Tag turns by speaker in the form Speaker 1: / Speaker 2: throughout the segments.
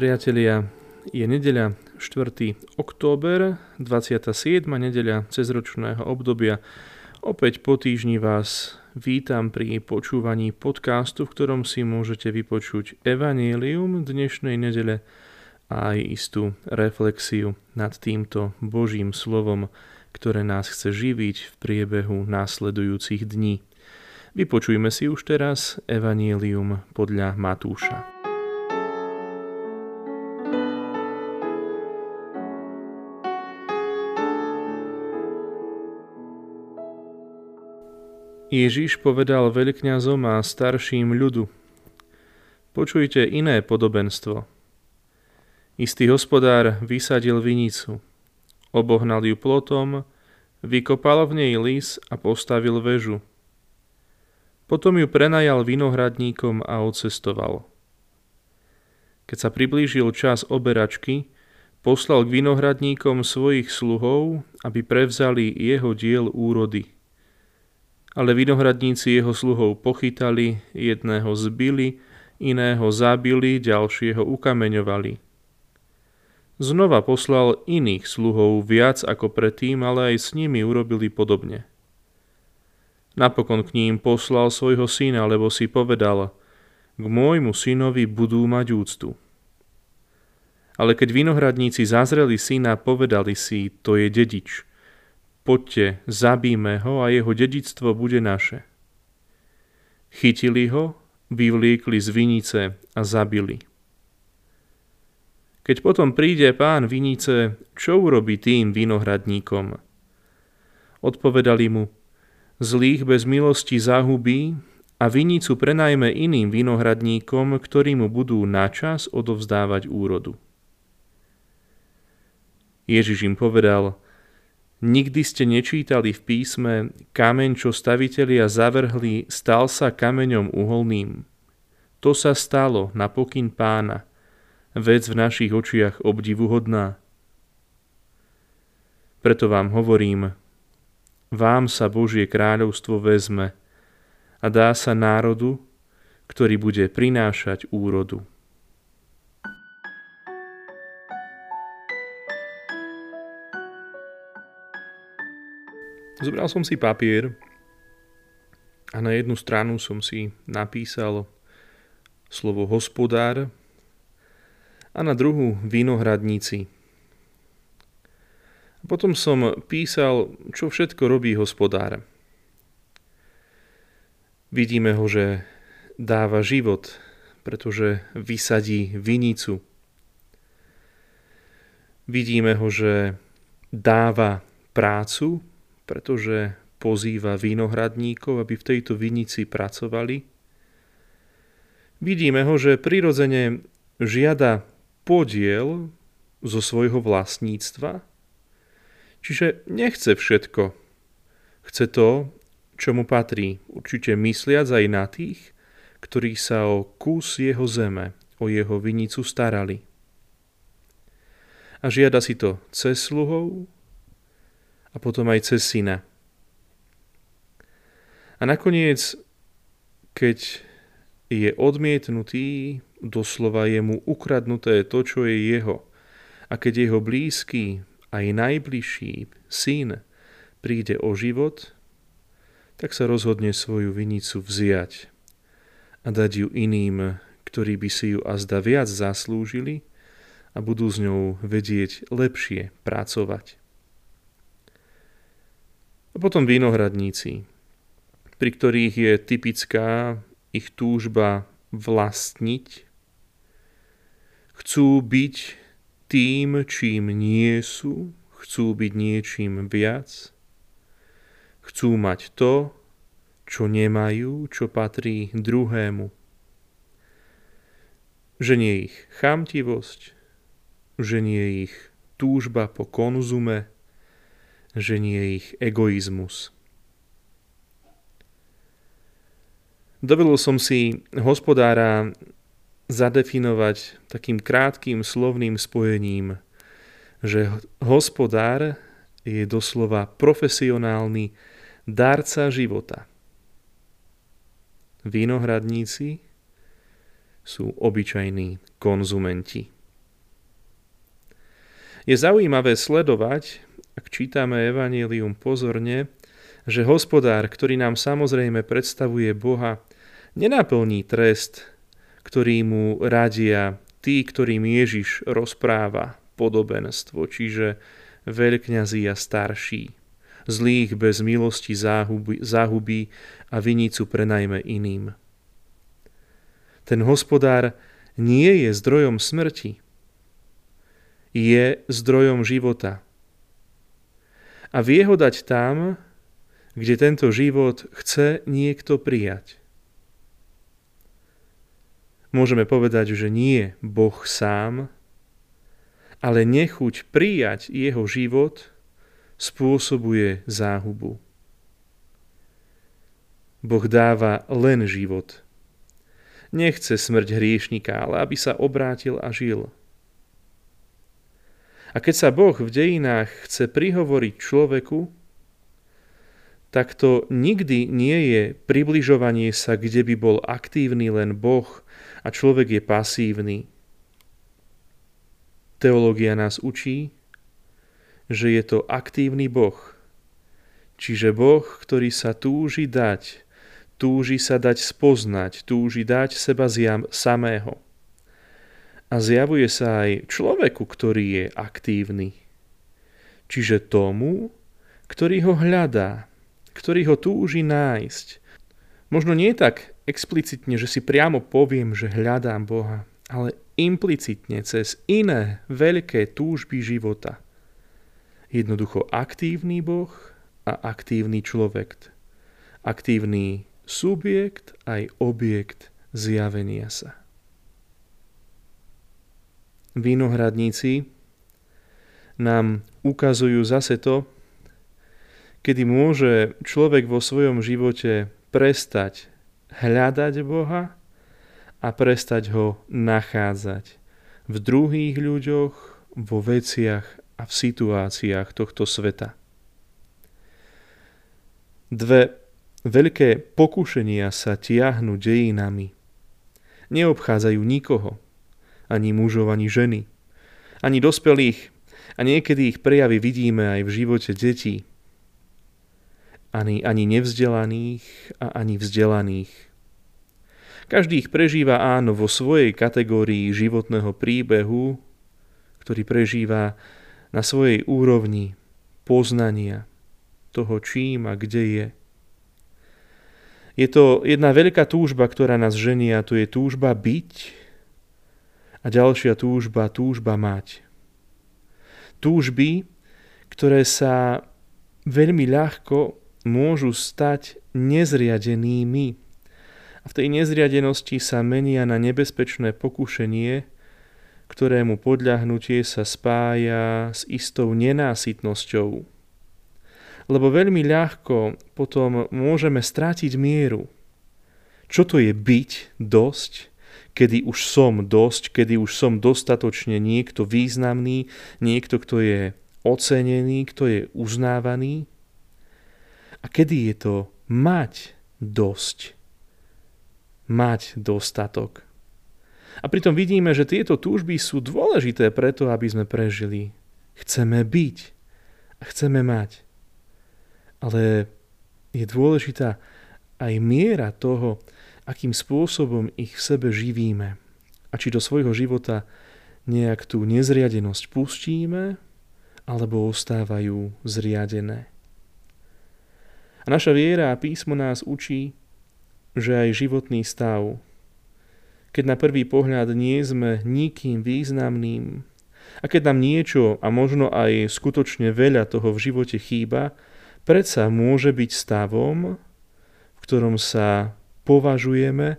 Speaker 1: Priatelia, je nedeľa 4. október, 27. nedeľa cezročného obdobia. Opäť po týždni vás vítam pri počúvaní podcastu, v ktorom si môžete vypočuť Evangelium dnešnej nedele a aj istú reflexiu nad týmto Božím slovom, ktoré nás chce živiť v priebehu následujúcich dní. Vypočujme si už teraz Evangelium podľa Matúša. Ježiš povedal veľkňazom a starším ľudu. Počujte iné podobenstvo. Istý hospodár vysadil vinicu. Obohnal ju plotom, vykopal v nej lis a postavil väžu. Potom ju prenajal vinohradníkom a odcestoval. Keď sa priblížil čas oberačky, poslal k vinohradníkom svojich sluhov, aby prevzali jeho diel úrody. Ale vinohradníci jeho sluhov pochytali, jedného zbili, iného zabili, ďalšieho ukameňovali. Znova poslal iných sluhov viac ako predtým, ale aj s nimi urobili podobne. Napokon k ním poslal svojho syna, lebo si povedal, k môjmu synovi budú mať úctu. Ale keď vinohradníci zazreli syna, povedali si, to je dedič – poďte, zabíme ho a jeho dedictvo bude naše. Chytili ho, vyvliekli z vinice a zabili. Keď potom príde pán vinice, čo urobí tým vinohradníkom? Odpovedali mu, zlých bez milosti zahubí a vinicu prenajme iným vinohradníkom, ktorí mu budú načas odovzdávať úrodu. Ježiš im povedal, Nikdy ste nečítali v písme, kameň, čo stavitelia zavrhli, stal sa kameňom uholným. To sa stalo na pokyn pána, vec v našich očiach obdivuhodná. Preto vám hovorím, vám sa Božie kráľovstvo vezme a dá sa národu, ktorý bude prinášať úrodu. Zobral som si papier a na jednu stranu som si napísal slovo hospodár a na druhú vinohradníci. Potom som písal, čo všetko robí hospodár. Vidíme ho, že dáva život, pretože vysadí vinicu. Vidíme ho, že dáva prácu, pretože pozýva vinohradníkov, aby v tejto vinici pracovali. Vidíme ho, že prirodzene žiada podiel zo svojho vlastníctva, čiže nechce všetko. Chce to, čo mu patrí, určite mysliac aj na tých, ktorí sa o kus jeho zeme, o jeho vinicu starali. A žiada si to cez sluhov, a potom aj cez syna. A nakoniec, keď je odmietnutý, doslova je mu ukradnuté to, čo je jeho. A keď jeho blízky, aj najbližší syn príde o život, tak sa rozhodne svoju vinicu vziať a dať ju iným, ktorí by si ju azda viac zaslúžili a budú s ňou vedieť lepšie pracovať. A potom vinohradníci, pri ktorých je typická ich túžba vlastniť. Chcú byť tým, čím nie sú, chcú byť niečím viac, chcú mať to, čo nemajú, čo patrí druhému. Ženie ich chamtivosť, ženie ich túžba po konzume, ženie ich egoizmus. Dovolil som si hospodára zadefinovať takým krátkým slovným spojením, že hospodár je doslova profesionálny darca života. Vinohradníci sú obyčajní konzumenti Je zaujímavé sledovať, ak čítame Evangelium pozorne, že hospodár, ktorý nám samozrejme predstavuje Boha, nenaplní trest, ktorý mu radia tí, ktorým Ježiš rozpráva podobenstvo, čiže veľkňazí a starší. Zlých bez milosti záhuby, a vinicu prenajme iným. Ten hospodár nie je zdrojom smrti, je zdrojom života. A vie ho dať tam, kde tento život chce niekto prijať. Môžeme povedať, že nie Boh sám, ale nechuť prijať jeho život spôsobuje záhubu. Boh dáva len život. Nechce smrť hriešnika, ale aby sa obrátil a žil. A keď sa Boh v dejinách chce prihovoriť človeku, tak to nikdy nie je približovanie sa, kde by bol aktívny len Boh a človek je pasívny. Teológia nás učí, že je to aktívny Boh, čiže Boh, ktorý sa túži dať, túži sa dať spoznať, túži dať seba zjam samého a zjavuje sa aj človeku, ktorý je aktívny. Čiže tomu, ktorý ho hľadá, ktorý ho túži nájsť. Možno nie tak explicitne, že si priamo poviem, že hľadám Boha, ale implicitne cez iné veľké túžby života. Jednoducho aktívny Boh a aktívny človek. Aktívny subjekt aj objekt zjavenia sa vinohradníci nám ukazujú zase to, kedy môže človek vo svojom živote prestať hľadať Boha a prestať ho nachádzať v druhých ľuďoch, vo veciach a v situáciách tohto sveta. Dve veľké pokušenia sa tiahnu dejinami. Neobchádzajú nikoho, ani mužov, ani ženy, ani dospelých a niekedy ich prejavy vidíme aj v živote detí. Ani, ani nevzdelaných a ani vzdelaných. Každý ich prežíva áno vo svojej kategórii životného príbehu, ktorý prežíva na svojej úrovni poznania toho, čím a kde je. Je to jedna veľká túžba, ktorá nás ženia, to je túžba byť a ďalšia túžba, túžba mať. Túžby, ktoré sa veľmi ľahko môžu stať nezriadenými. A v tej nezriadenosti sa menia na nebezpečné pokušenie, ktorému podľahnutie sa spája s istou nenásytnosťou. Lebo veľmi ľahko potom môžeme strátiť mieru. Čo to je byť dosť kedy už som dosť, kedy už som dostatočne niekto významný, niekto, kto je ocenený, kto je uznávaný. A kedy je to mať dosť, mať dostatok. A pritom vidíme, že tieto túžby sú dôležité preto, aby sme prežili. Chceme byť a chceme mať. Ale je dôležitá aj miera toho, akým spôsobom ich v sebe živíme a či do svojho života nejak tú nezriadenosť pustíme alebo ostávajú zriadené. A naša viera a písmo nás učí, že aj životný stav, keď na prvý pohľad nie sme nikým významným a keď nám niečo a možno aj skutočne veľa toho v živote chýba, predsa môže byť stavom, v ktorom sa považujeme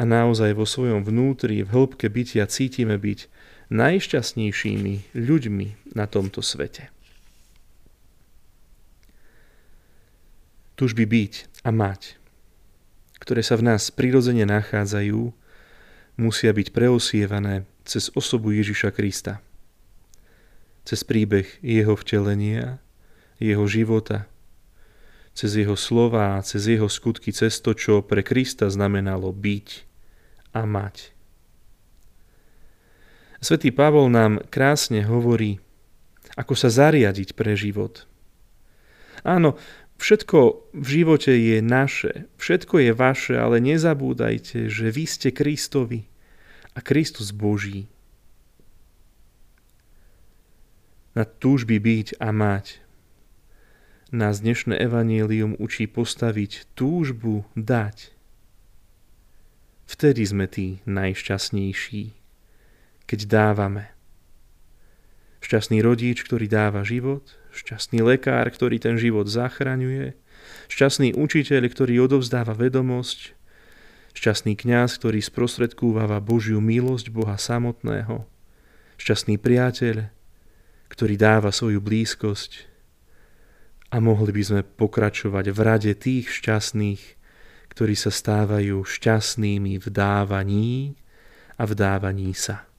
Speaker 1: a naozaj vo svojom vnútri, v hĺbke bytia cítime byť najšťastnejšími ľuďmi na tomto svete. Tužby byť a mať, ktoré sa v nás prirodzene nachádzajú, musia byť preosievané cez osobu Ježiša Krista. Cez príbeh jeho vtelenia, jeho života, cez jeho slova cez jeho skutky, cez to, čo pre Krista znamenalo byť a mať. Svetý Pavol nám krásne hovorí ako sa zariadiť pre život. Áno, všetko v živote je naše, všetko je vaše, ale nezabúdajte, že vy ste Kristovi a Kristus Boží. Na túžby byť a mať nás dnešné evanílium učí postaviť túžbu dať. Vtedy sme tí najšťastnejší, keď dávame. Šťastný rodič, ktorý dáva život, šťastný lekár, ktorý ten život zachraňuje, šťastný učiteľ, ktorý odovzdáva vedomosť, šťastný kňaz, ktorý sprostredkúvava Božiu milosť Boha samotného, šťastný priateľ, ktorý dáva svoju blízkosť. A mohli by sme pokračovať v rade tých šťastných, ktorí sa stávajú šťastnými v dávaní a v dávaní sa.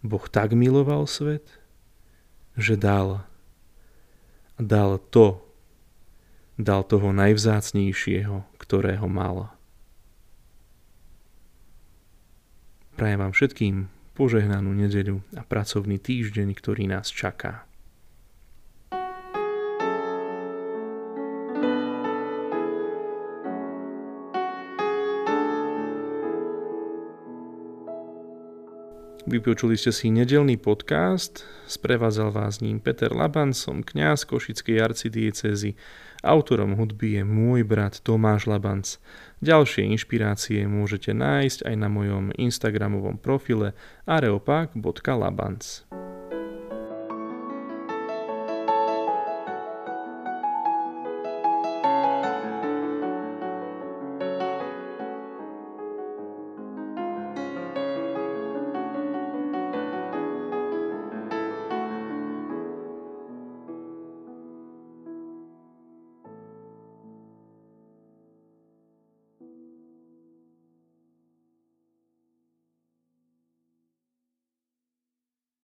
Speaker 1: Boh tak miloval svet, že dal, dal to, dal toho najvzácnejšieho, ktorého mal. Prajem vám všetkým požehnanú nedeľu a pracovný týždeň, ktorý nás čaká. Vypočuli ste si nedelný podcast, sprevádzal vás ním Peter Laban, som kňaz Košickej arcidiecezy. Autorom hudby je môj brat Tomáš Labanc. Ďalšie inšpirácie môžete nájsť aj na mojom Instagramovom profile areopak.labanc.